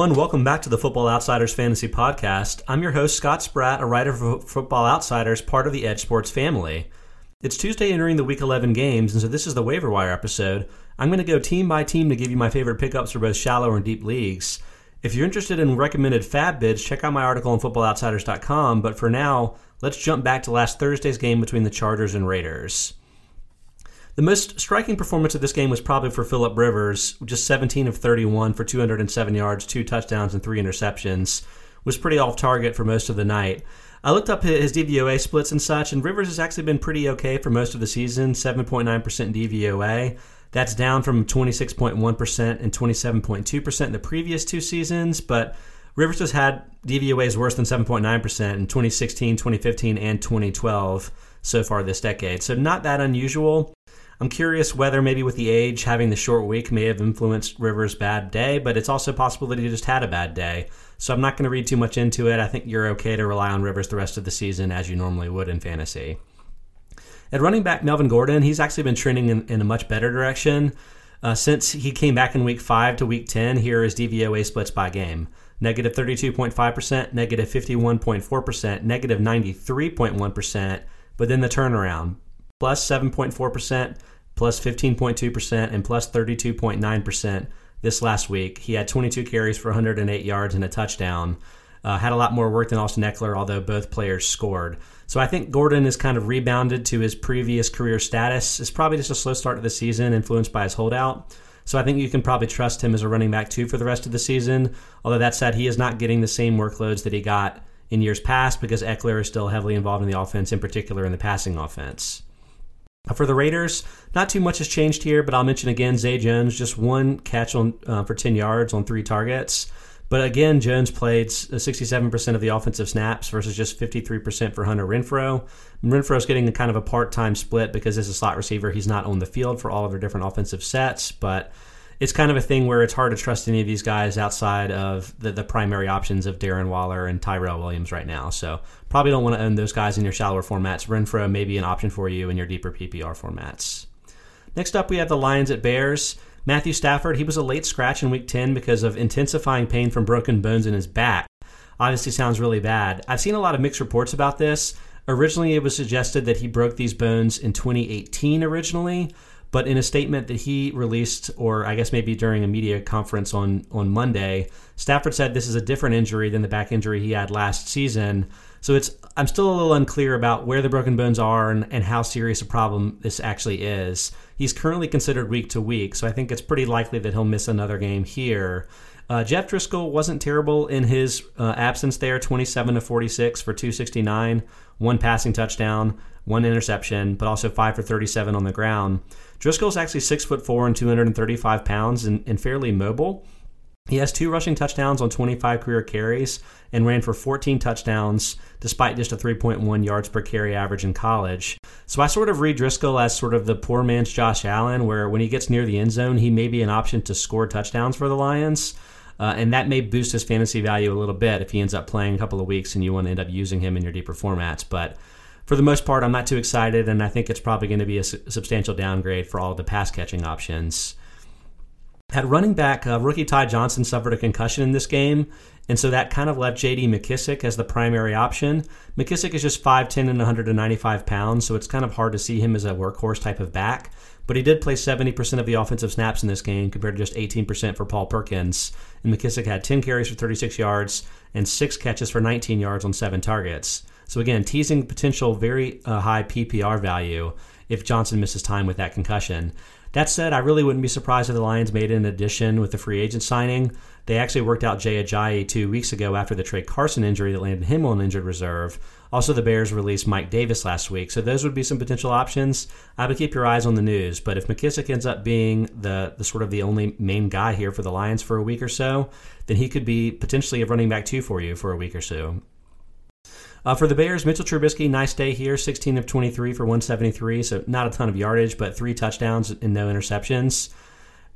everyone. Welcome back to the Football Outsiders Fantasy Podcast. I'm your host, Scott Spratt, a writer for Football Outsiders, part of the EdjSports family. It's Tuesday entering the Week 11 games, and so this is the waiver wire episode. I'm going to go team by team to give you my favorite pickups for both shallow and deep leagues. If you're interested in recommended FAAB bids, check out my article on footballoutsiders.com, but for now, let's jump back to last Thursday's game between the Chargers and Raiders. The most striking performance of this game was probably for Philip Rivers, just 17 of 31 for 207 yards, two touchdowns, and three interceptions. Was pretty off target for most of the night. I looked up his DVOA splits and such, and Rivers has actually been pretty okay for most of the season 7.9% DVOA. That's down from 26.1% and 27.2% in the previous two seasons, but Rivers has had DVOAs worse than 7.9% in 2016, 2015, and 2012 so far this decade. So not that unusual. I'm curious whether maybe with the age, having the short week may have influenced Rivers' bad day, but it's also possible that he just had a bad day. So I'm not going to read too much into it. I think you're okay to rely on Rivers the rest of the season as you normally would in fantasy. At running back, Melvin Gordon, he's actually been trending in, in a much better direction. Uh, since he came back in week 5 to week 10, here is DVOA splits by game negative 32.5%, negative 51.4%, negative 93.1, but then the turnaround plus 7.4%, plus 15.2%, and plus 32.9% this last week. He had 22 carries for 108 yards and a touchdown. Uh, had a lot more work than Austin Ekeler, although both players scored. So I think Gordon has kind of rebounded to his previous career status. It's probably just a slow start to the season, influenced by his holdout. So I think you can probably trust him as a running back too for the rest of the season. Although that said, he is not getting the same workloads that he got in years past because Ekeler is still heavily involved in the offense, in particular in the passing offense. For the Raiders, not too much has changed here, but I'll mention again Zay Jones, just one catch on uh, for 10 yards on three targets. But again, Jones played 67% of the offensive snaps versus just 53% for Hunter Renfrow. Renfrow Renfrow's getting a kind of a part time split because as a slot receiver, he's not on the field for all of their different offensive sets, but it's kind of a thing where it's hard to trust any of these guys outside of the, the primary options of Darren Waller and Tyrell Williams right now. So probably don't want to own those guys in your shallower formats. Renfrow may be an option for you in your deeper PPR formats. Next up, we have the Lions at Bears. Matthew Stafford, he was a late scratch in week 10 because of intensifying pain from broken bones in his back. Obviously, sounds really bad. I've seen a lot of mixed reports about this. Originally, it was suggested that he broke these bones in 2018 originally, but in a statement that he released, or I guess maybe during a media conference on, on Monday, Stafford said this is a different injury than the back injury he had last season. So it's I'm still a little unclear about where the broken bones are and, and how serious a problem this actually is. He's currently considered week to week, so I think it's pretty likely that he'll miss another game here. Uh, Jeff Driskel wasn't terrible in his uh, absence there 27 to 46 for 269, one passing touchdown, one interception, but also 5 for 37 on the ground. Driskel's actually 6 foot 4 and 235 pounds and, and fairly mobile. He has two rushing touchdowns on 25 career carries and ran for 14 touchdowns despite just a 3.1 yards per carry average in college. So I sort of read Driskel as sort of the poor man's Josh Allen, where when he gets near the end zone, he may be an option to score touchdowns for the Lions. Uh, and that may boost his fantasy value a little bit if he ends up playing a couple of weeks and you want to end up using him in your deeper formats. But for the most part, I'm not too excited, and I think it's probably going to be a su- substantial downgrade for all the pass catching options. At running back, uh, rookie Ty Johnson suffered a concussion in this game, and so that kind of left J.D. McKissic as the primary option. McKissic is just 5'10 and 195 pounds, so it's kind of hard to see him as a workhorse type of back. But he did play 70% of the offensive snaps in this game compared to just 18% for Paul Perkins. And McKissic had 10 carries for 36 yards and 6 catches for 19 yards on 7 targets. So again, teasing potential very uh, high PPR value if Johnson misses time with that concussion. That said, I really wouldn't be surprised if the Lions made an addition with the free agent signing. They actually worked out Jay Ajayi two weeks ago after the Trey Carson injury that landed him on injured reserve. Also, the Bears released Mike Davis last week, so those would be some potential options. I would keep your eyes on the news, but if McKissic ends up being the, the sort of the only main guy here for the Lions for a week or so, then he could be potentially a running back two for you for a week or so. Uh, for the Bears, Mitchell Trubisky, nice day here, 16 of 23 for 173, so not a ton of yardage, but three touchdowns and no interceptions.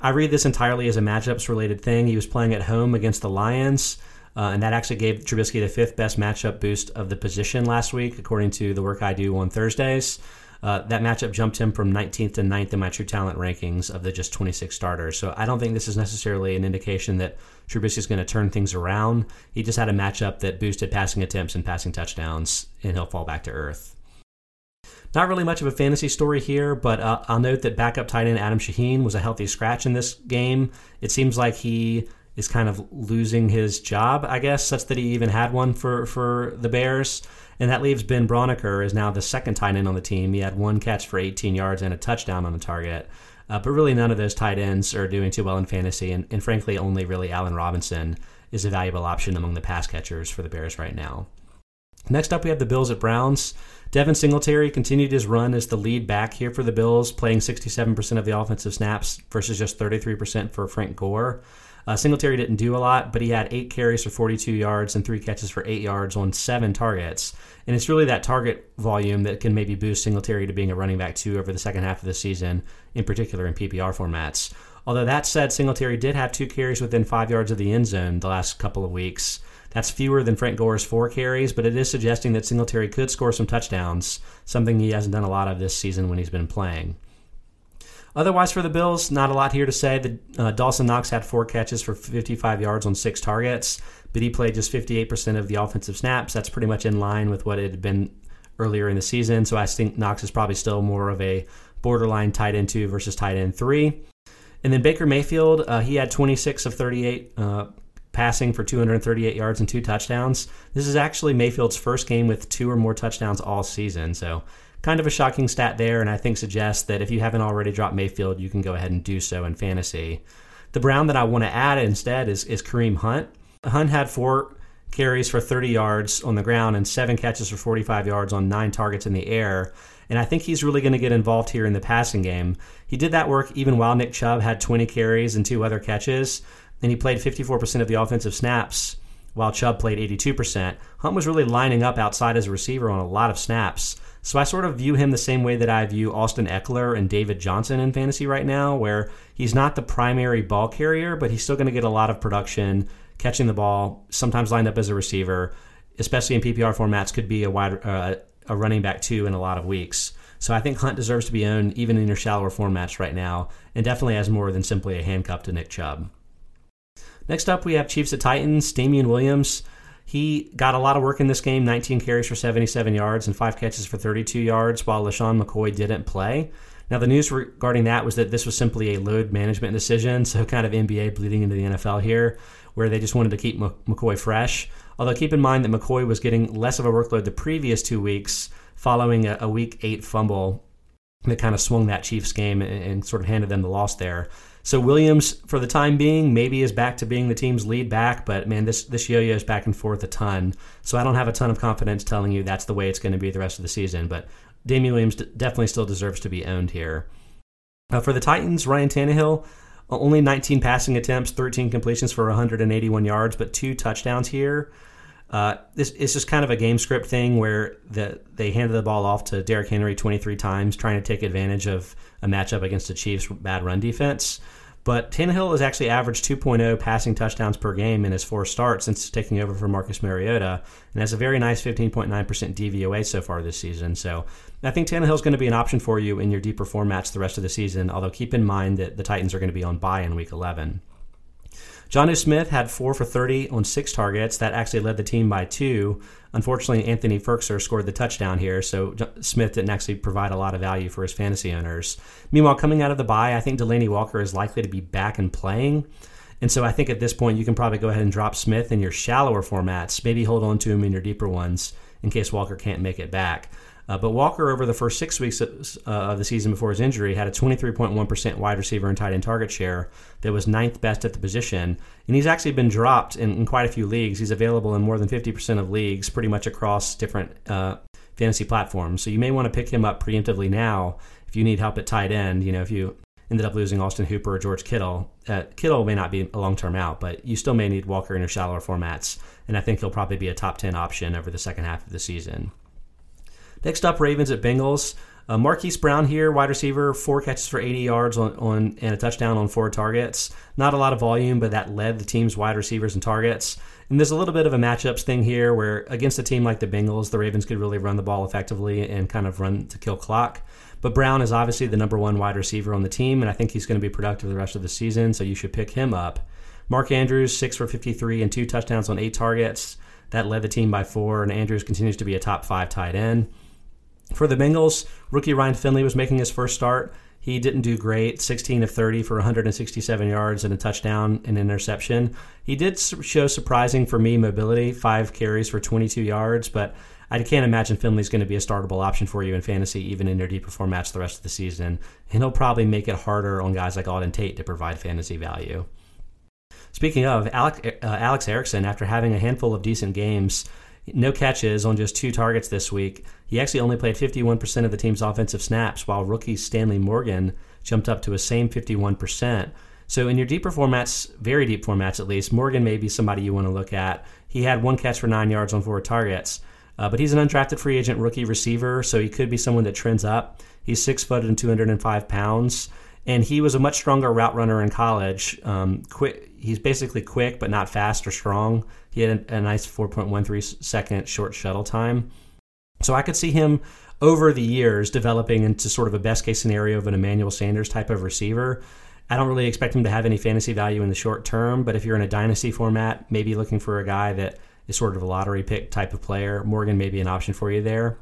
I read this entirely as a matchups related thing. He was playing at home against the Lions, uh, and that actually gave Trubisky the fifth best matchup boost of the position last week, according to the work I do on Thursdays. Uh, that matchup jumped him from 19th to 9th in my true talent rankings of the just 26 starters. So I don't think this is necessarily an indication that Trubisky is going to turn things around. He just had a matchup that boosted passing attempts and passing touchdowns, and he'll fall back to earth. Not really much of a fantasy story here, but uh, I'll note that backup tight end Adam Shaheen was a healthy scratch in this game. It seems like he is kind of losing his job, I guess, such that he even had one for, for the Bears. And that leaves Ben Braunecker as now the second tight end on the team. He had one catch for 18 yards and a touchdown on the target. Uh, but really, none of those tight ends are doing too well in fantasy. And, and frankly, only really Allen Robinson is a valuable option among the pass catchers for the Bears right now. Next up, we have the Bills at Browns. Devin Singletary continued his run as the lead back here for the Bills, playing 67% of the offensive snaps versus just 33% for Frank Gore. Uh, Singletary didn't do a lot, but he had eight carries for 42 yards and three catches for eight yards on seven targets. And it's really that target volume that can maybe boost Singletary to being a running back two over the second half of the season, in particular in PPR formats. Although that said, Singletary did have two carries within five yards of the end zone the last couple of weeks. That's fewer than Frank Gore's four carries, but it is suggesting that Singletary could score some touchdowns, something he hasn't done a lot of this season when he's been playing. Otherwise, for the Bills, not a lot here to say. The, uh, Dawson Knox had four catches for 55 yards on six targets, but he played just 58% of the offensive snaps. That's pretty much in line with what it had been earlier in the season. So I think Knox is probably still more of a borderline tight end two versus tight end three. And then Baker Mayfield, uh, he had 26 of 38 uh, passing for 238 yards and two touchdowns. This is actually Mayfield's first game with two or more touchdowns all season. So kind of a shocking stat there, and I think suggests that if you haven't already dropped Mayfield, you can go ahead and do so in fantasy. The Brown that I want to add instead is, is Kareem Hunt. Hunt had four carries for 30 yards on the ground and seven catches for 45 yards on nine targets in the air. And I think he's really going to get involved here in the passing game. He did that work even while Nick Chubb had 20 carries and two other catches, and he played 54% of the offensive snaps while Chubb played 82%. Hunt was really lining up outside as a receiver on a lot of snaps. So I sort of view him the same way that I view Austin Ekeler and David Johnson in fantasy right now, where he's not the primary ball carrier, but he's still going to get a lot of production, catching the ball, sometimes lined up as a receiver, especially in PPR formats, could be a wide uh, a running back too in a lot of weeks. So I think Hunt deserves to be owned even in your shallower formats right now, and definitely has more than simply a handcuff to Nick Chubb. Next up, we have Chiefs at Titans. Damien Williams he got a lot of work in this game 19 carries for 77 yards and five catches for 32 yards, while LeSean McCoy didn't play. Now, the news regarding that was that this was simply a load management decision, so kind of NBA bleeding into the NFL here, where they just wanted to keep McCoy fresh. Although, keep in mind that McCoy was getting less of a workload the previous two weeks following a, week eight fumble that kind of swung that Chiefs game and sort of handed them the loss there. So Williams, for the time being, maybe is back to being the team's lead back, but man, this this yo-yo is back and forth a ton. So I don't have a ton of confidence telling you that's the way it's going to be the rest of the season. But Damien Williams definitely still deserves to be owned here. Uh, for the Titans, Ryan Tannehill, only 19 passing attempts, 13 completions for 181 yards, but two touchdowns here. Uh, this is just kind of a game script thing where the, they handed the ball off to Derrick Henry 23 times, trying to take advantage of a matchup against the Chiefs' bad run defense. But Tannehill has actually averaged 2.0 passing touchdowns per game in his four starts since taking over for Marcus Mariota, and has a very nice 15.9% DVOA so far this season. So I think Tannehill is going to be an option for you in your deeper formats the rest of the season, although keep in mind that the Titans are going to be on bye in week 11. Jonnu Smith had four for 30 on six targets. That actually led the team by two. Unfortunately, Anthony Firkser scored the touchdown here, so Smith didn't actually provide a lot of value for his fantasy owners. Meanwhile, coming out of the bye, I think Delanie Walker is likely to be back and playing. And so I think at this point, you can probably go ahead and drop Smith in your shallower formats, maybe hold on to him in your deeper ones in case Walker can't make it back. Uh, but Walker, over the first six weeks of, uh, of, the season before his injury, had a 23.1% wide receiver and tight end target share that was ninth best at the position. And he's actually been dropped in, in quite a few leagues. He's available in more than 50% of leagues, pretty much across different uh, fantasy platforms. So you may want to pick him up preemptively now if you need help at tight end. You know, if you ended up losing Austin Hooper or George Kittle, uh, Kittle may not be a long term out, but you still may need Walker in your shallower formats. And I think he'll probably be a top 10 option over the second half of the season. Next up, Ravens at Bengals. Uh, Marquise Brown here, wide receiver, four catches for 80 yards on, on and a touchdown on four targets. Not a lot of volume, but that led the team's wide receivers and targets. And there's a little bit of a matchups thing here where against a team like the Bengals, the Ravens could really run the ball effectively and kind of run to kill clock. But Brown is obviously the number one wide receiver on the team, and I think he's going to be productive the rest of the season, so you should pick him up. Mark Andrews, six for 53 and two touchdowns on eight targets. That led the team by four, and Andrews continues to be a top five tight end. For the Bengals, rookie Ryan Finley was making his first start. He didn't do great, 16 of 30 for 167 yards and a touchdown and interception. He did show surprising for me mobility, five carries for 22 yards, but I can't imagine Finley's going to be a startable option for you in fantasy, even in your deeper formats the rest of the season. And he'll probably make it harder on guys like Auden Tate to provide fantasy value. Speaking of, uh, Alex Erickson, after having a handful of decent games, no catches on just two targets this week, he actually only played 51% of the team's offensive snaps, while rookie Stanley Morgan jumped up to a same 51%. So in your deeper formats, very deep formats at least, Morgan may be somebody you want to look at. He had one catch for nine yards on four targets. Uh, but he's an undrafted free agent rookie receiver, so he could be someone that trends up. He's six foot and 205 pounds, and he was a much stronger route runner in college. Um, quick, he's basically quick, but not fast or strong. He had a, a nice 4.13 second short shuttle time. So I could see him over the years developing into sort of a best case scenario of an Emmanuel Sanders type of receiver. I don't really expect him to have any fantasy value in the short term, but if you're in a dynasty format, maybe looking for a guy that is sort of a lottery pick type of player. Morgan may be an option for you there.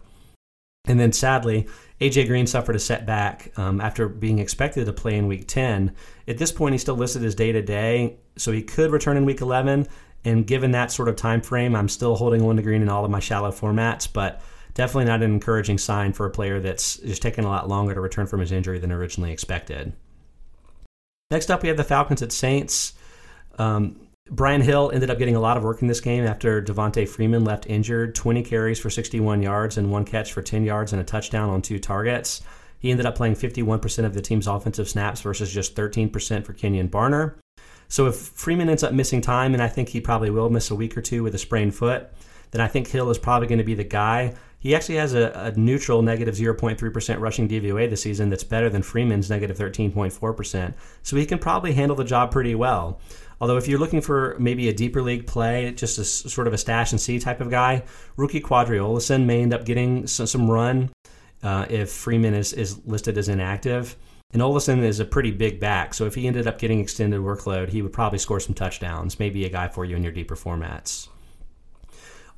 And then sadly, AJ Green suffered a setback um, after being expected to play in week 10. At this point, he's still listed as day to day, so he could return in week 11. And given that sort of time frame, I'm still holding on to Green in all of my shallow formats, but definitely not an encouraging sign for a player that's just taken a lot longer to return from his injury than originally expected. Next up, we have the Falcons at Saints. Um, Brian Hill ended up getting a lot of work in this game after Devonta Freeman left injured. 20 carries for 61 yards and one catch for 10 yards and a touchdown on two targets. He ended up playing 51% of the team's offensive snaps versus just 13% for Kenjon Barner. So if Freeman ends up missing time, and I think he probably will miss a week or two with a sprained foot, then I think Hill is probably going to be the guy. He actually has a, a neutral negative 0.3% rushing DVOA this season that's better than Freeman's negative 13.4%. So he can probably handle the job pretty well. Although if you're looking for maybe a deeper league play, just a sort of a stash and see type of guy, rookie Qadree Ollison may end up getting some, some run uh, if Freeman is, is listed as inactive. And Ollison is a pretty big back, so if he ended up getting extended workload, he would probably score some touchdowns. Maybe a guy for you in your deeper formats.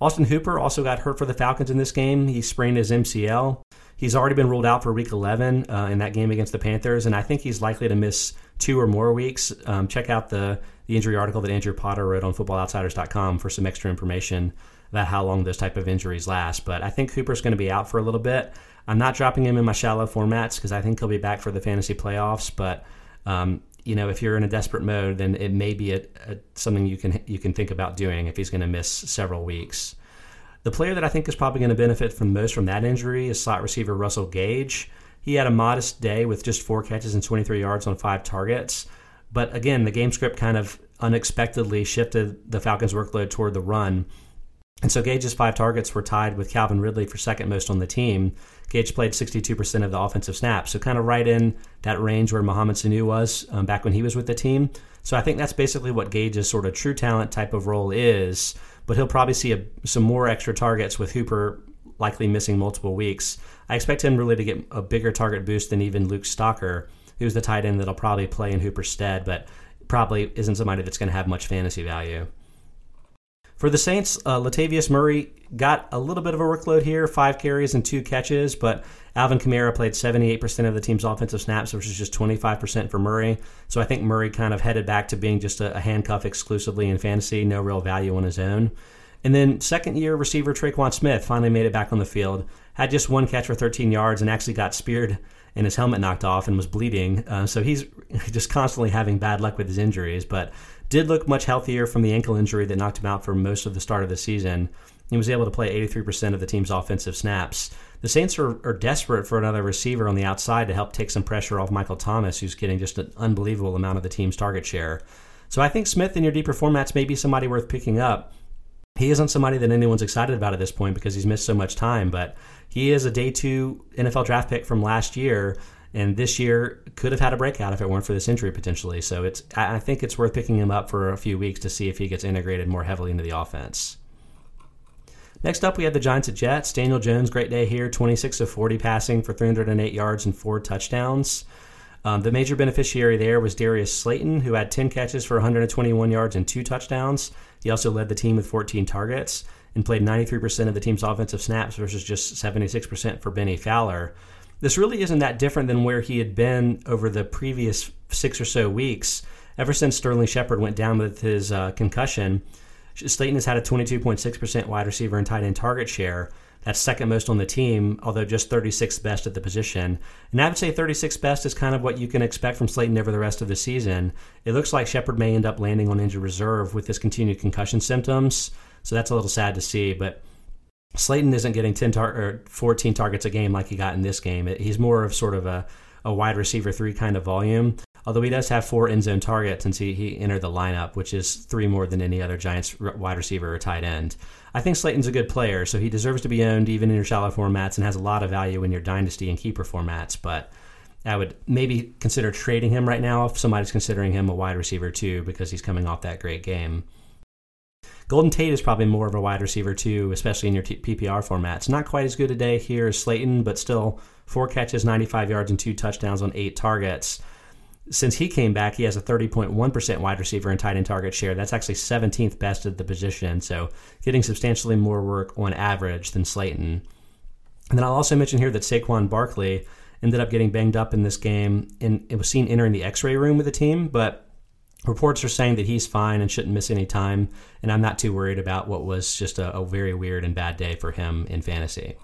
Austin Hooper also got hurt for the Falcons in this game. He sprained his MCL. He's already been ruled out for Week 11 uh, in that game against the Panthers, and I think he's likely to miss two or more weeks. Um, check out the the injury article that Andrew Potter wrote on FootballOutsiders.com for some extra information about how long those type of injuries last. But I think Hooper's going to be out for a little bit. I'm not dropping him in my shallow formats because I think he'll be back for the fantasy playoffs. But um, you know, if you're in a desperate mode, then it may be a, a, something you can you can think about doing if he's going to miss several weeks. The player that I think is probably going to benefit from most from that injury is slot receiver Russell Gage. He had a modest day with just four catches and 23 yards on five targets. But again, the game script kind of unexpectedly shifted the Falcons' workload toward the run. And so Gage's five targets were tied with Calvin Ridley for second most on the team. Gage played 62% of the offensive snaps, so kind of right in that range where Mohamed Sanu was um, back when he was with the team. So I think that's basically what Gage's sort of true talent type of role is. But he'll probably see a, some more extra targets with Hooper likely missing multiple weeks. I expect him really to get a bigger target boost than even Luke Stocker who's the tight end that'll probably play in Hooper's stead, but probably isn't somebody that's going to have much fantasy value. For the Saints, uh, Latavius Murray got a little bit of a workload here, five carries and two catches, but Alvin Kamara played 78% of the team's offensive snaps, which is just 25% for Murray. So I think Murray kind of headed back to being just a, a handcuff exclusively in fantasy, no real value on his own. And then second year receiver Tre'Quan Smith finally made it back on the field, had just one catch for 13 yards and actually got speared and his helmet knocked off and was bleeding. Uh, so he's just constantly having bad luck with his injuries, but did look much healthier from the ankle injury that knocked him out for most of the start of the season. He was able to play 83% of the team's offensive snaps. The Saints are, are, desperate for another receiver on the outside to help take some pressure off Michael Thomas, who's getting just an unbelievable amount of the team's target share. So I think Smith in your deeper formats may be somebody worth picking up. He isn't somebody that anyone's excited about at this point because he's missed so much time, but he is a day two NFL draft pick from last year, and this year could have had a breakout if it weren't for this injury potentially. So it's I think it's worth picking him up for a few weeks to see if he gets integrated more heavily into the offense. Next up, we have the Giants at Jets. Daniel Jones, great day here, 26 of 40 passing for 308 yards and four touchdowns. Um, the major beneficiary there was Darius Slayton, who had 10 catches for 121 yards and two touchdowns. He also led the team with 14 targets and played 93% of the team's offensive snaps versus just 76% for Bennie Fowler. This really isn't that different than where he had been over the previous six or so weeks. Ever since Sterling Shepard went down with his uh, concussion, Slayton has had a 22.6% wide receiver and tight end target share. That's second most on the team, although just 36th best at the position. And I would say 36th best is kind of what you can expect from Slayton over the rest of the season. It looks like Shepard may end up landing on injured reserve with his continued concussion symptoms, so that's a little sad to see. But Slayton isn't getting 10 tar- or 14 targets a game like he got in this game. He's more of sort of a, a wide receiver three kind of volume although he does have four end zone targets since he, he entered the lineup, which is three more than any other Giants wide receiver or tight end. I think Slayton's a good player, so he deserves to be owned even in your shallow formats and has a lot of value in your dynasty and keeper formats, but I would maybe consider trading him right now if somebody's considering him a wide receiver too because he's coming off that great game. Golden Tate is probably more of a wide receiver too, especially in your t- PPR formats. Not quite as good a day here as Slayton, but still four catches, 95 yards, and two touchdowns on eight targets since he came back, he has a 30.1% wide receiver and tight end target share. That's actually 17th best at the position, so getting substantially more work on average than Slayton. And then I'll also mention here that Saquon Barkley ended up getting banged up in this game, and it was seen entering the X-ray room with the team, but reports are saying that he's fine and shouldn't miss any time. And I'm not too worried about what was just a, a very weird and bad day for him in fantasy.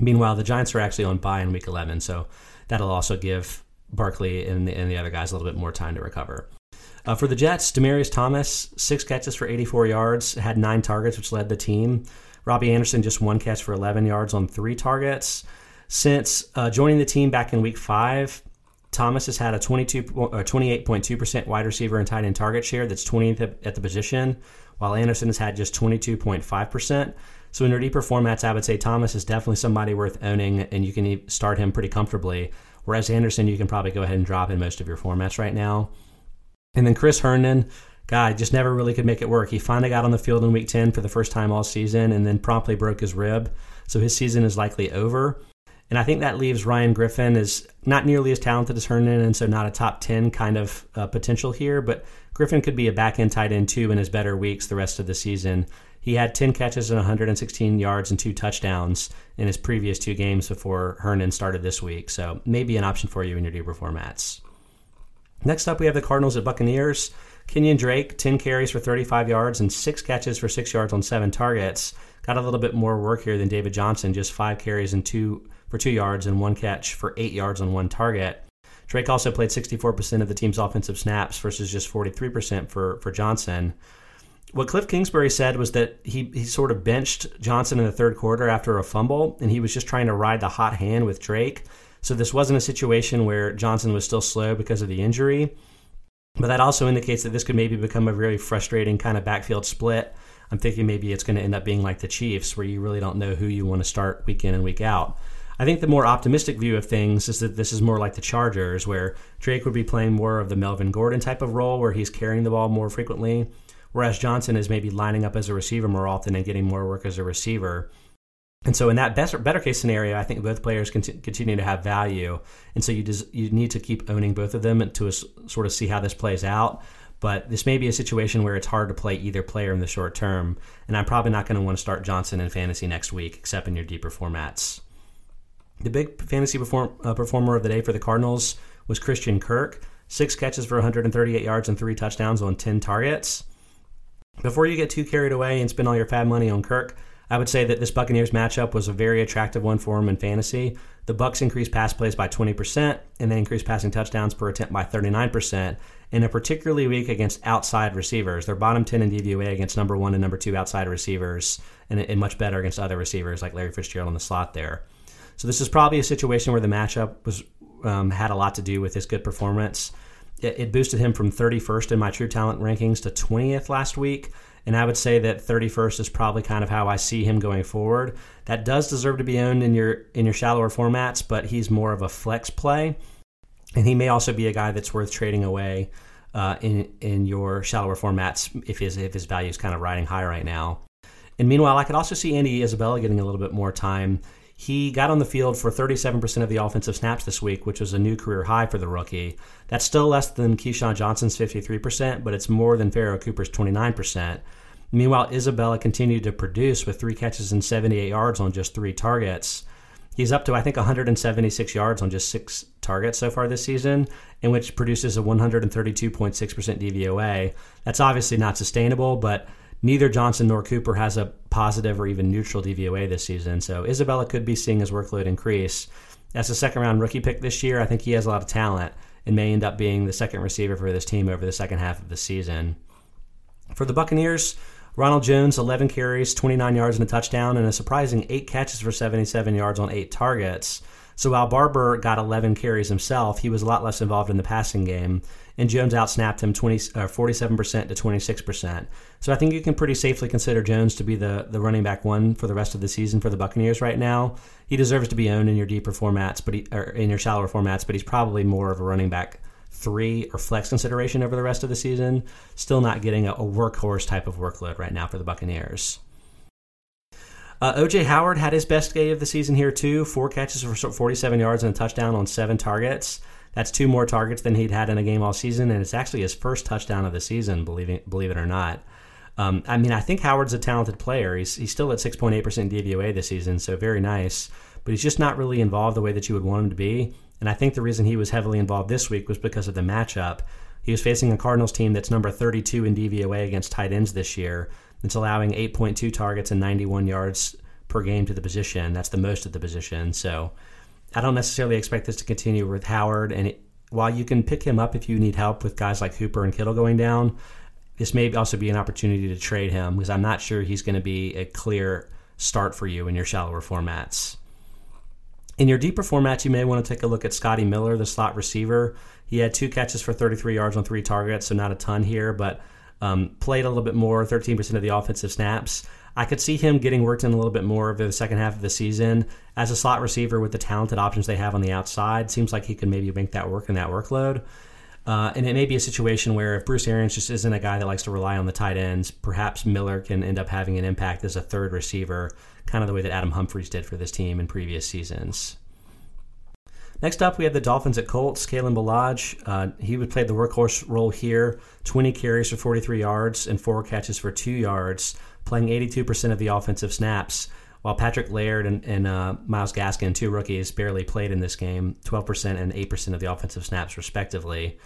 Meanwhile, the Giants are actually on bye in Week 11, so that'll also give Barkley and the, and the other guys a little bit more time to recover. Uh, for the Jets, Demaryius Thomas, six catches for 84 yards, had nine targets, which led the team. Robbie Anderson, just one catch for 11 yards on three targets. Since uh, joining the team back in week five, Thomas has had a 22, 28.2% wide receiver and tight end target share. That's 20th at the position, while Anderson has had just 22.5%. So in your deeper formats, I would say Thomas is definitely somebody worth owning, and you can start him pretty comfortably. Whereas Anderson, you can probably go ahead and drop in most of your formats right now. And then Chris Herndon, God, just never really could make it work. He finally got on the field in week 10 for the first time all season and then promptly broke his rib. So his season is likely over. And I think that leaves Ryan Griffin as not nearly as talented as Herndon, and so not a top 10 kind of uh, potential here. But Griffin could be a back end tight end too in his better weeks the rest of the season. He had 10 catches and 116 yards and two touchdowns in his previous two games before Herndon started this week. So maybe an option for you in your deeper formats. Next up, we have the Cardinals at Buccaneers. Kenyan Drake, 10 carries for 35 yards and six catches for six yards on seven targets. Got a little bit more work here than David Johnson, just five carries and two for two yards and one catch for eight yards on one target. Drake also played 64% of the team's offensive snaps versus just 43% for, for Johnson what Cliff Kingsbury said was that he, he sort of benched Johnson in the third quarter after a fumble, and he was just trying to ride the hot hand with Drake. So this wasn't a situation where Johnson was still slow because of the injury. But that also indicates that this could maybe become a very frustrating kind of backfield split. I'm thinking maybe it's going to end up being like the Chiefs, where you really don't know who you want to start week in and week out. I think the more optimistic view of things is that this is more like the Chargers, where Drake would be playing more of the Melvin Gordon type of role, where he's carrying the ball more frequently whereas Johnson is maybe lining up as a receiver more often and getting more work as a receiver. And so, in that better, better case scenario, I think both players continue to have value. And so, you des- you need to keep owning both of them to sort of see how this plays out. But this may be a situation where it's hard to play either player in the short term. And I'm probably not going to want to start Johnson in fantasy next week, except in your deeper formats. The big fantasy perform- uh, performer of the day for the Cardinals was Christian Kirk. Six catches for 138 yards and three touchdowns on 10 targets. Before you get too carried away and spend all your FAAB money on Kirk, I would say that this Buccaneers matchup was a very attractive one for him in fantasy. The Bucs increased pass plays by 20%, and they increased passing touchdowns per attempt by 39%, in a particularly weak against outside receivers. They're bottom 10 in DVOA against number one and number two outside receivers, and, and much better against other receivers like Larry Fitzgerald in the slot there. So this is probably a situation where the matchup was um, had a lot to do with his good performance it, it boosted him from 31st in my true talent rankings to 20th last week. And I would say that 31st is probably kind of how I see him going forward. That does deserve to be owned in your in your shallower formats, but he's more of a flex play, and he may also be a guy that's worth trading away uh, in in your shallower formats if his if his value is kind of riding high right now. And meanwhile, I could also see Andy Isabella getting a little bit more time. He got on the field for 37% of the offensive snaps this week, which was a new career high for the rookie. That's still less than KeeSean Johnson's 53%, but it's more than Pharoh Cooper's 29%. Meanwhile, Isabella continued to produce with three catches and 78 yards on just three targets. He's up to, I think, 176 yards on just six targets so far this season, in which produces a 132.6% DVOA. That's obviously not sustainable, but neither Johnson nor Cooper has a positive or even neutral DVOA this season. So Isabella could be seeing his workload increase. As a second round rookie pick this year, I think he has a lot of talent and may end up being the second receiver for this team over the second half of the season. For the Buccaneers, Ronald Jones, 11 carries, 29 yards, and a touchdown, and a surprising eight catches for 77 yards on eight targets. So while Barber got 11 carries himself, he was a lot less involved in the passing game, and Jones outsnapped him 20, uh, 47% to 26%. So I think you can pretty safely consider Jones to be the, the running back one for the rest of the season for the Buccaneers right now. He deserves to be owned in your deeper formats, but he, or in your shallower formats, but he's probably more of a running back three or flex consideration over the rest of the season. Still not getting a, a workhorse type of workload right now for the Buccaneers. Uh, OJ Howard had his best game of the season here too. Four catches for 47 yards and a touchdown on seven targets. That's two more targets than he'd had in a game all season, and it's actually his first touchdown of the season. Believe it, believe it or not. Um, I mean, I think Howard's a talented player. He's he's still at 6.8% DVOA this season, so very nice. But he's just not really involved the way that you would want him to be. And I think the reason he was heavily involved this week was because of the matchup. He was facing a Cardinals team that's number 32 in DVOA against tight ends this year. It's allowing 8.2 targets and 91 yards per game to the position. That's the most of the position. So I don't necessarily expect this to continue with Howard. And it, while you can pick him up if you need help with guys like Hooper and Kittle going down, this may also be an opportunity to trade him because I'm not sure he's going to be a clear start for you in your shallower formats. In your deeper formats, you may want to take a look at Scotty Miller, the slot receiver. He had two catches for 33 yards on three targets, so not a ton here, but um, played a little bit more, 13% of the offensive snaps. I could see him getting worked in a little bit more over the second half of the season as a slot receiver with the talented options they have on the outside. Seems like he could maybe make that work in that workload. Uh, and it may be a situation where if Bruce Arians just isn't a guy that likes to rely on the tight ends, perhaps Miller can end up having an impact as a third receiver, kind of the way that Adam Humphries did for this team in previous seasons. Next up, we have the Dolphins at Colts. Kalen Ballage, uh, he would play the workhorse role here 20 carries for 43 yards and four catches for two yards, playing 82% of the offensive snaps, while Patrick Laird and, and uh, Myles Gaskin, two rookies, barely played in this game 12% and 8% of the offensive snaps, respectively.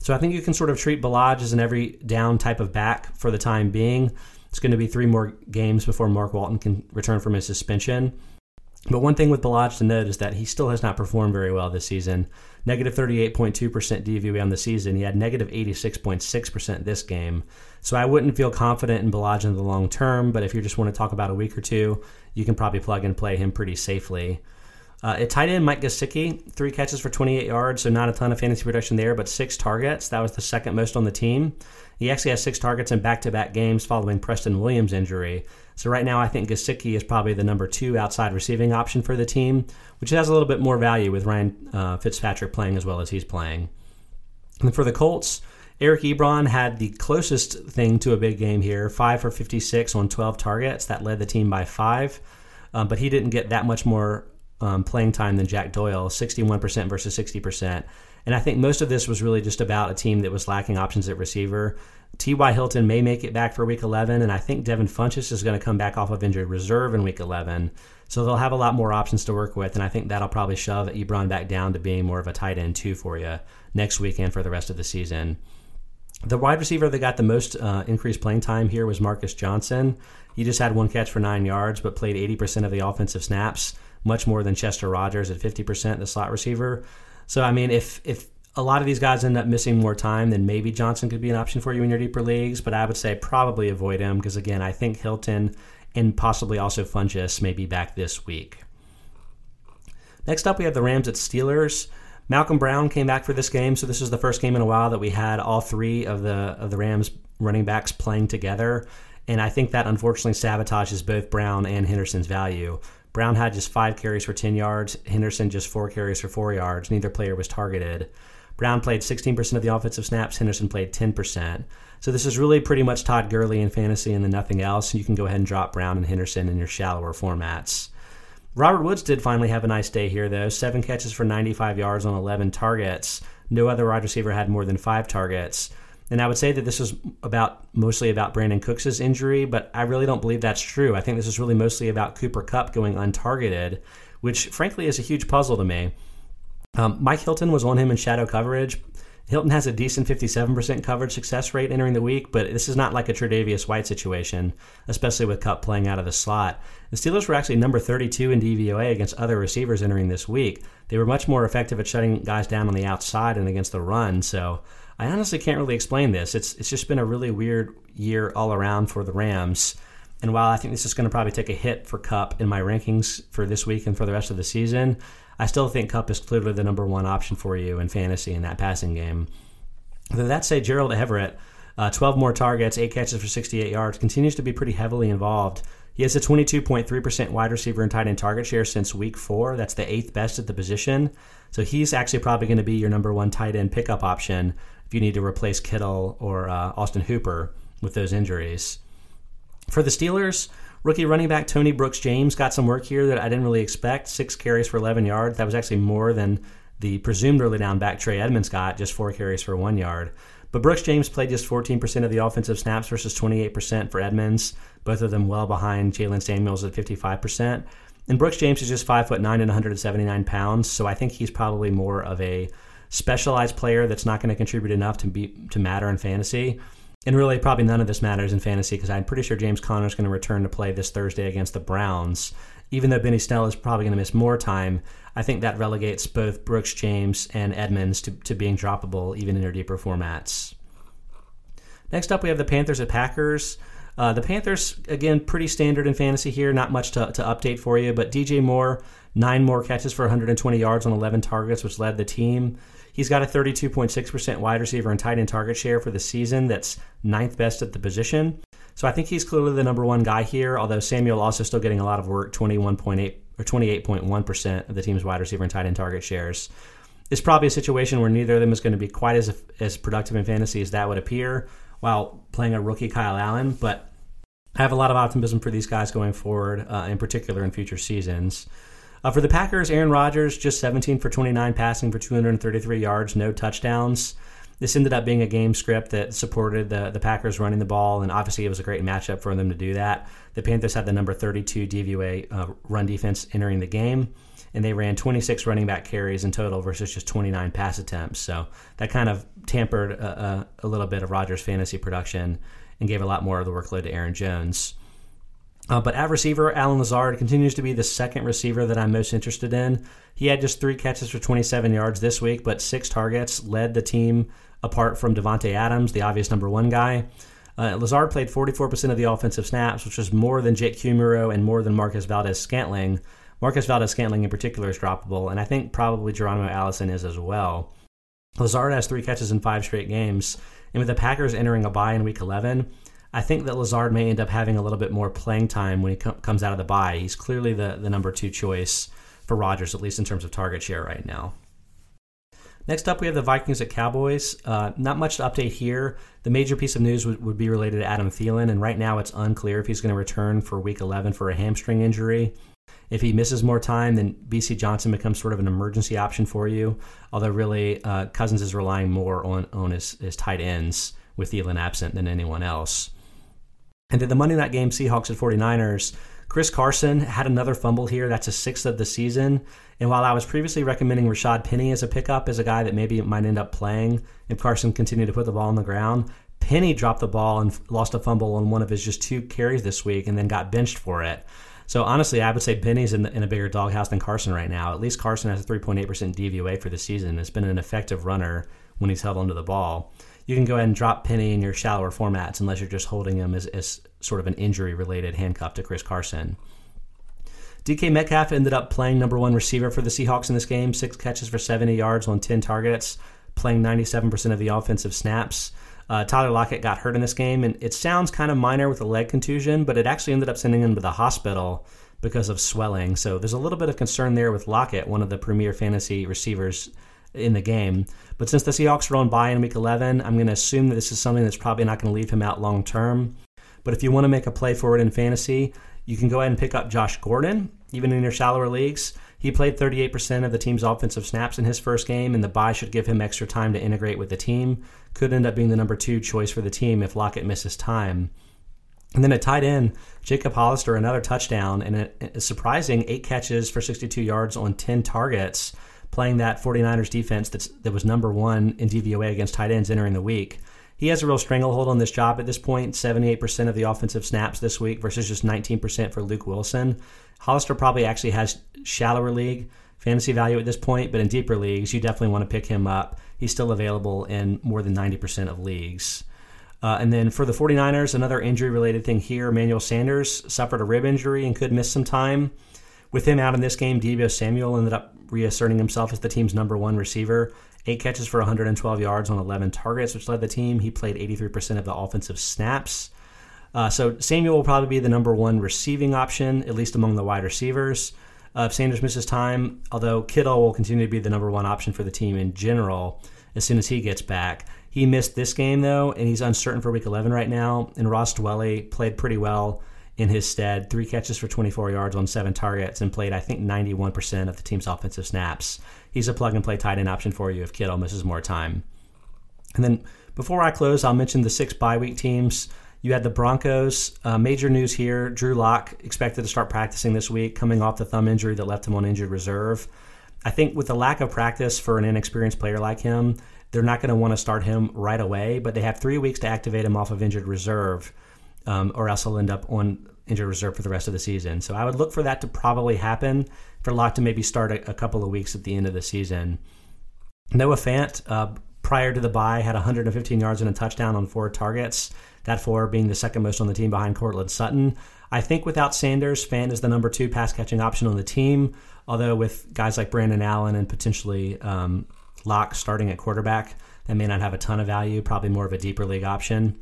So I think you can sort of treat Ballage as an every down type of back for the time being. It's going to be three more games before Mark Walton can return from his suspension. But one thing with Ballage to note is that he still has not performed very well this season. Negative 38.2% DVOA on the season. He had negative 86.6% this game. So I wouldn't feel confident in Ballage in the long term, but if you just want to talk about a week or two, you can probably plug and play him pretty safely. Uh, at tight end, Mike Gesicki, three catches for 28 yards, so not a ton of fantasy production there, but six targets. That was the second most on the team. He actually has six targets in back to back games following Preston Williams' injury. So right now, I think Gesicki is probably the number two outside receiving option for the team, which has a little bit more value with Ryan uh, Fitzpatrick playing as well as he's playing. And for the Colts, Eric Ebron had the closest thing to a big game here, five for 56 on 12 targets. That led the team by five, um, but he didn't get that much more um, playing time than Jack Doyle, 61% versus 60%. And I think most of this was really just about a team that was lacking options at receiver. T.Y. Hilton may make it back for week 11, and I think Devin Funchess is going to come back off of injured reserve in week 11. So they'll have a lot more options to work with, and I think that'll probably shove Ebron back down to being more of a tight end, too, for you next week and for the rest of the season. The wide receiver that got the most uh, increased playing time here was Marcus Johnson. He just had one catch for nine yards, but played 80% of the offensive snaps, much more than Chester Rogers at 50%, the slot receiver. So, I mean, if if a lot of these guys end up missing more time, then maybe Johnson could be an option for you in your deeper leagues. But I would say probably avoid him because, again, I think Hilton and possibly also Funchess may be back this week. Next up, we have the Rams at Steelers. Malcolm Brown came back for this game, so this is the first game in a while that we had all three of the of the Rams running backs playing together. And I think that unfortunately sabotages both Brown and Henderson's value. Brown had just five carries for 10 yards, Henderson just four carries for four yards. Neither player was targeted. Brown played 16% of the offensive snaps, Henderson played 10%. So this is really pretty much Todd Gurley in fantasy and then nothing else. You can go ahead and drop Brown and Henderson in your shallower formats. Robert Woods did finally have a nice day here, though. Seven catches for 95 yards on 11 targets. No other wide receiver had more than five targets. And I would say that this is about mostly about Brandin Cooks' injury, but I really don't believe that's true. I think this is really mostly about Cooper Kupp going untargeted, which frankly is a huge puzzle to me. Um, Mike Hilton was on him in shadow coverage. Hilton has a decent 57% coverage success rate entering the week, but this is not like a Tre'Davious White situation, especially with Kupp playing out of the slot. The Steelers were actually number 32 in DVOA against other receivers entering this week. They were much more effective at shutting guys down on the outside and against the run, so I honestly can't really explain this. It's it's just been a really weird year all around for the Rams. And while I think this is going to probably take a hit for Kupp in my rankings for this week and for the rest of the season, I still think Kupp is clearly the number one option for you in fantasy in that passing game. With that said, Gerald Everett, uh, 12 more targets, eight catches for 68 yards, continues to be pretty heavily involved. He has a 22.3% wide receiver and tight end target share since week four. That's the eighth best at the position. So he's actually probably going to be your number one tight end pickup option if you need to replace Kittle or uh, Austin Hooper with those injuries. For the Steelers, Rookie running back Tony Brooks James got some work here that I didn't really expect. Six carries for 11 yards. That was actually more than the presumed early down back Trey Edmunds got, just four carries for one yard. But Brooks James played just 14% of the offensive snaps versus 28% for Edmunds, both of them well behind Jaylen Samuels at 55%. And Brooks James is just 5 foot 9 and 179 pounds, so I think he's probably more of a specialized player that's not going to contribute enough to be to matter in fantasy. And really, probably none of this matters in fantasy because I'm pretty sure James Conner is going to return to play this Thursday against the Browns. Even though Benny Snell is probably going to miss more time, I think that relegates both Brooks James and Edmunds to, to being droppable even in their deeper formats. Next up, we have the Panthers at Packers. Uh, the Panthers, again, pretty standard in fantasy here. Not much to, to update for you, but DJ Moore, nine more catches for 120 yards on 11 targets, which led the team. He's got a 32.6% wide receiver and tight end target share for the season. That's ninth best at the position. So I think he's clearly the number one guy here, although Samuel also still getting a lot of work, 21.8 or 28.1% of the team's wide receiver and tight end target shares. It's probably a situation where neither of them is going to be quite as as productive in fantasy as that would appear while playing a rookie Kyle Allen, but I have a lot of optimism for these guys going forward, uh, in particular in future seasons. Uh, for the Packers, Aaron Rodgers just 17 for 29 passing for 233 yards, no touchdowns. This ended up being a game script that supported the, the Packers running the ball, and obviously it was a great matchup for them to do that. The Panthers had the number 32 DVOA uh, run defense entering the game, and they ran 26 running back carries in total versus just 29 pass attempts. So that kind of tampered a, a, a little bit of Rodgers' fantasy production and gave a lot more of the workload to Aaron Jones. Uh, but at receiver, Allen Lazard continues to be the second receiver that I'm most interested in. He had just three catches for 27 yards this week, but six targets led the team apart from Davante Adams, the obvious number one guy. Uh, Lazard played 44% of the offensive snaps, which was more than Jake Kumerow and more than Marquez Valdes-Scantling. Marcus Valdes Scantling in particular is droppable, and I think probably Geronimo Allison is as well. Lazard has three catches in five straight games, and with the Packers entering a bye in Week 11, I think that Lazard may end up having a little bit more playing time when he com- comes out of the bye. He's clearly the, the number two choice for Rodgers, at least in terms of target share right now. Next up, we have the Vikings at Cowboys. Uh, not much to update here. The major piece of news would, would be related to Adam Thielen, and right now it's unclear if he's going to return for Week 11 for a hamstring injury. If he misses more time, then Bisi Johnson becomes sort of an emergency option for you. Although really, uh, Cousins is relying more on on his, his tight ends with Thielen absent than anyone else. And then the Monday night game, Seahawks at 49ers. Chris Carson had another fumble here. That's a sixth of the season. And while I was previously recommending Rashaad Penny as a pickup, as a guy that maybe might end up playing if Carson continued to put the ball on the ground, Penny dropped the ball and lost a fumble on one of his just two carries this week and then got benched for it. So honestly, I would say Penny's in, the, in a bigger doghouse than Carson right now. At least Carson has a 3.8% DVOA for the season. It's been an effective runner when he's held onto the ball you can go ahead and drop Penny in your shallower formats unless you're just holding him as, as sort of an injury related handcuff to Chris Carson. DK Metcalf ended up playing number one receiver for the Seahawks in this game, six catches for 70 yards on 10 targets, playing 97% of the offensive snaps. Uh, Tyler Lockett got hurt in this game, and it sounds kind of minor with a leg contusion, but it actually ended up sending him to the hospital because of swelling. So there's a little bit of concern there with Lockett, one of the premier fantasy receivers in the game. But since the Seahawks are on bye in week 11, I'm going to assume that this is something that's probably not going to leave him out long term. But if you want to make a play for it in fantasy, you can go ahead and pick up Josh Gordon, even in your shallower leagues. He played 38% of the team's offensive snaps in his first game, and the bye should give him extra time to integrate with the team. Could end up being the number two choice for the team if Lockett misses time. And then at tight end, Jacob Hollister, another touchdown, and a, surprising eight catches for 62 yards on 10 targets, playing that 49ers defense that's, that was number one in DVOA against tight ends entering the week. He has a real stranglehold on this job at this point 78% of the offensive snaps this week versus just 19% for Luke Wilson. Hollister probably actually has shallower league fantasy value at this point, but in deeper leagues, you definitely want to pick him up. He's still available in more than 90% of leagues. Uh, and then for the 49ers, another injury related thing here Emmanuel Sanders suffered a rib injury and could miss some time. With him out in this game, Deebo Samuel ended up reasserting himself as the team's number one receiver. Eight catches for 112 yards on 11 targets, which led the team. He played 83% of the offensive snaps. Uh, so Samuel will probably be the number one receiving option, at least among the wide receivers. Uh, if Sanders misses time, although Kittle will continue to be the number one option for the team in general as soon as he gets back. He missed this game, though, and he's uncertain for week 11 right now. And Ross Dwelley played pretty well in his stead. Three catches for 24 yards on seven targets and played, I think, 91% of the team's offensive snaps. He's a plug and play tight end option for you if Kittle misses more time. And then before I close, I'll mention the six bye week teams. You had the Broncos. Uh, major news here Drew Lock expected to start practicing this week, coming off the thumb injury that left him on injured reserve. I think with the lack of practice for an inexperienced player like him, they're not going to want to start him right away, but they have three weeks to activate him off of injured reserve, um, or else he'll end up on injured reserve for the rest of the season. So I would look for that to probably happen for Lock to maybe start a, a couple of weeks at the end of the season. Noah Fant, uh, prior to the bye, had 115 yards and a touchdown on four targets that four being the second most on the team behind Courtland Sutton. I think without Sanders, Fant is the number two pass catching option on the team. Although with guys like Brandon Allen and potentially um, Lock starting at quarterback, that may not have a ton of value. Probably more of a deeper league option.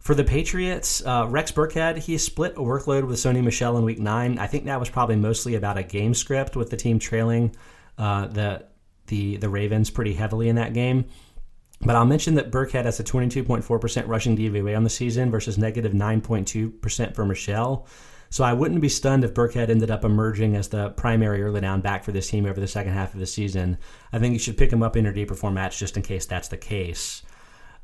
For the Patriots, uh, Rex Burkhead, he split a workload with Sony Michel in Week Nine. I think that was probably mostly about a game script with the team trailing uh, the the the Ravens pretty heavily in that game. But I'll mention that Burkhead has a 22.4% rushing DVOA on the season versus negative 9.2% for Michel. So I wouldn't be stunned if Burkhead ended up emerging as the primary early down back for this team over the second half of the season. I think you should pick him up in your deeper formats just in case that's the case.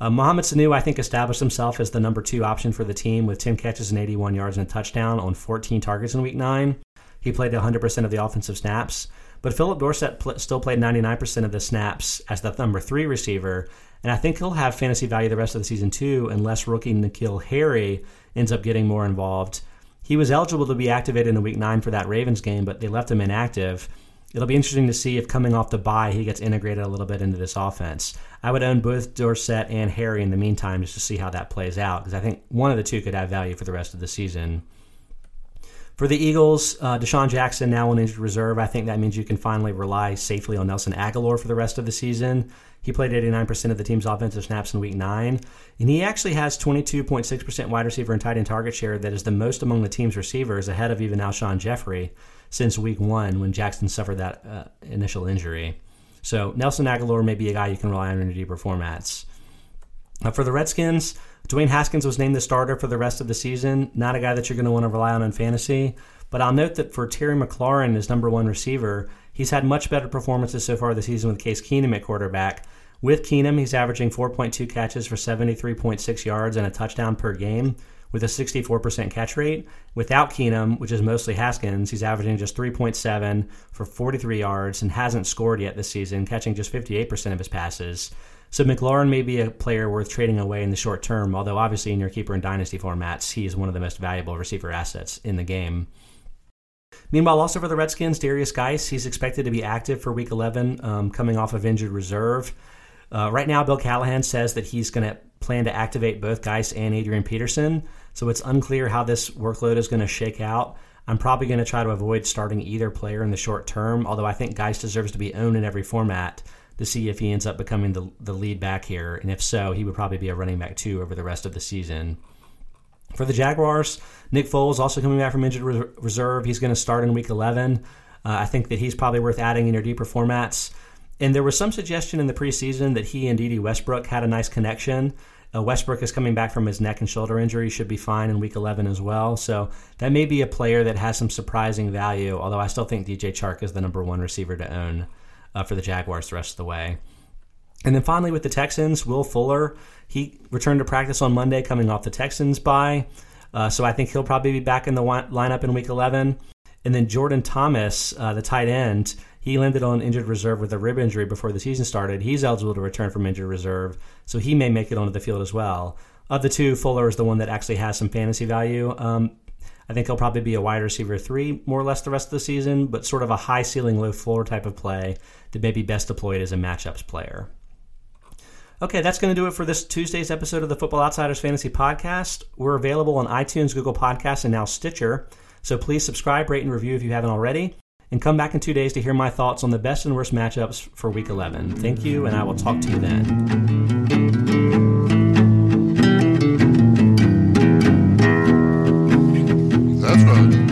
Uh, Mohamed Sanu, I think, established himself as the number two option for the team with 10 catches and 81 yards and a touchdown on 14 targets in week nine. He played 100% of the offensive snaps. But Phillip Dorsett pl- still played 99% of the snaps as the number three receiver, and I think he'll have fantasy value the rest of the season too, unless rookie N'Keal Harry ends up getting more involved. He was eligible to be activated in week nine for that Ravens game, but they left him inactive. It'll be interesting to see if coming off the bye he gets integrated a little bit into this offense. I would own both Dorsett and Harry in the meantime just to see how that plays out because I think one of the two could have value for the rest of the season. For the Eagles, uh, DeSean Jackson now on injured reserve. I think that means you can finally rely safely on Nelson Agholor for the rest of the season. He played 89% of the team's offensive snaps in week nine, and he actually has 22.6% wide receiver and tight end target share that is the most among the team's receivers, ahead of even Alshon Jeffery since week one when Jackson suffered that uh, initial injury. So Nelson Agholor may be a guy you can rely on in deeper formats. Uh, for the Redskins, Dwayne Haskins was named the starter for the rest of the season. Not a guy that you're going to want to rely on in fantasy. But I'll note that for Terry McLaurin, his number one receiver, he's had much better performances so far this season with Case Keenum at quarterback. With Keenum, he's averaging 4.2 catches for 73.6 yards and a touchdown per game with a 64% catch rate. Without Keenum, which is mostly Haskins, he's averaging just 3.7 for 43 yards and hasn't scored yet this season, catching just 58% of his passes. So McLaurin may be a player worth trading away in the short term, although obviously in your keeper and dynasty formats, he is one of the most valuable receiver assets in the game. Meanwhile, also for the Redskins, Derrius Guice, he's expected to be active for Week 11, um, coming off of injured reserve. Uh, right now, Bill Callahan says that he's going to plan to activate both Guice and Adrian Peterson, so it's unclear how this workload is going to shake out. I'm probably going to try to avoid starting either player in the short term, although I think Guice deserves to be owned in every format to see if he ends up becoming the, the lead back here. And if so, he would probably be a running back two over the rest of the season. For the Jaguars, Nick Foles also coming back from injured reserve. He's going to start in week 11. Uh, I think that he's probably worth adding in your deeper formats. And there was some suggestion in the preseason that he and Dede Westbrook had a nice connection. Uh, Westbrook is coming back from his neck and shoulder injury, should be fine in week 11 as well. So that may be a player that has some surprising value, although I still think DJ Chark is the number one receiver to own uh, for the Jaguars the rest of the way. And then finally with the Texans, Will Fuller, he returned to practice on Monday coming off the Texans bye. Uh, so I think he'll probably be back in the lineup in week 11. And then Jordan Thomas, uh, the tight end, he landed on injured reserve with a rib injury before the season started. He's eligible to return from injured reserve, so he may make it onto the field as well. Of the two, Fuller is the one that actually has some fantasy value. Um, I think he'll probably be a wide receiver three more or less the rest of the season, but sort of a high ceiling, low floor type of play that may be best deployed as a matchups player. Okay, that's going to do it for this Tuesday's episode of the Football Outsiders Fantasy Podcast. We're available on iTunes, Google Podcasts, and now Stitcher. So please subscribe, rate, and review if you haven't already. And come back in two days to hear my thoughts on the best and worst matchups for Week 11. Thank you, and I will talk to you then. That's right.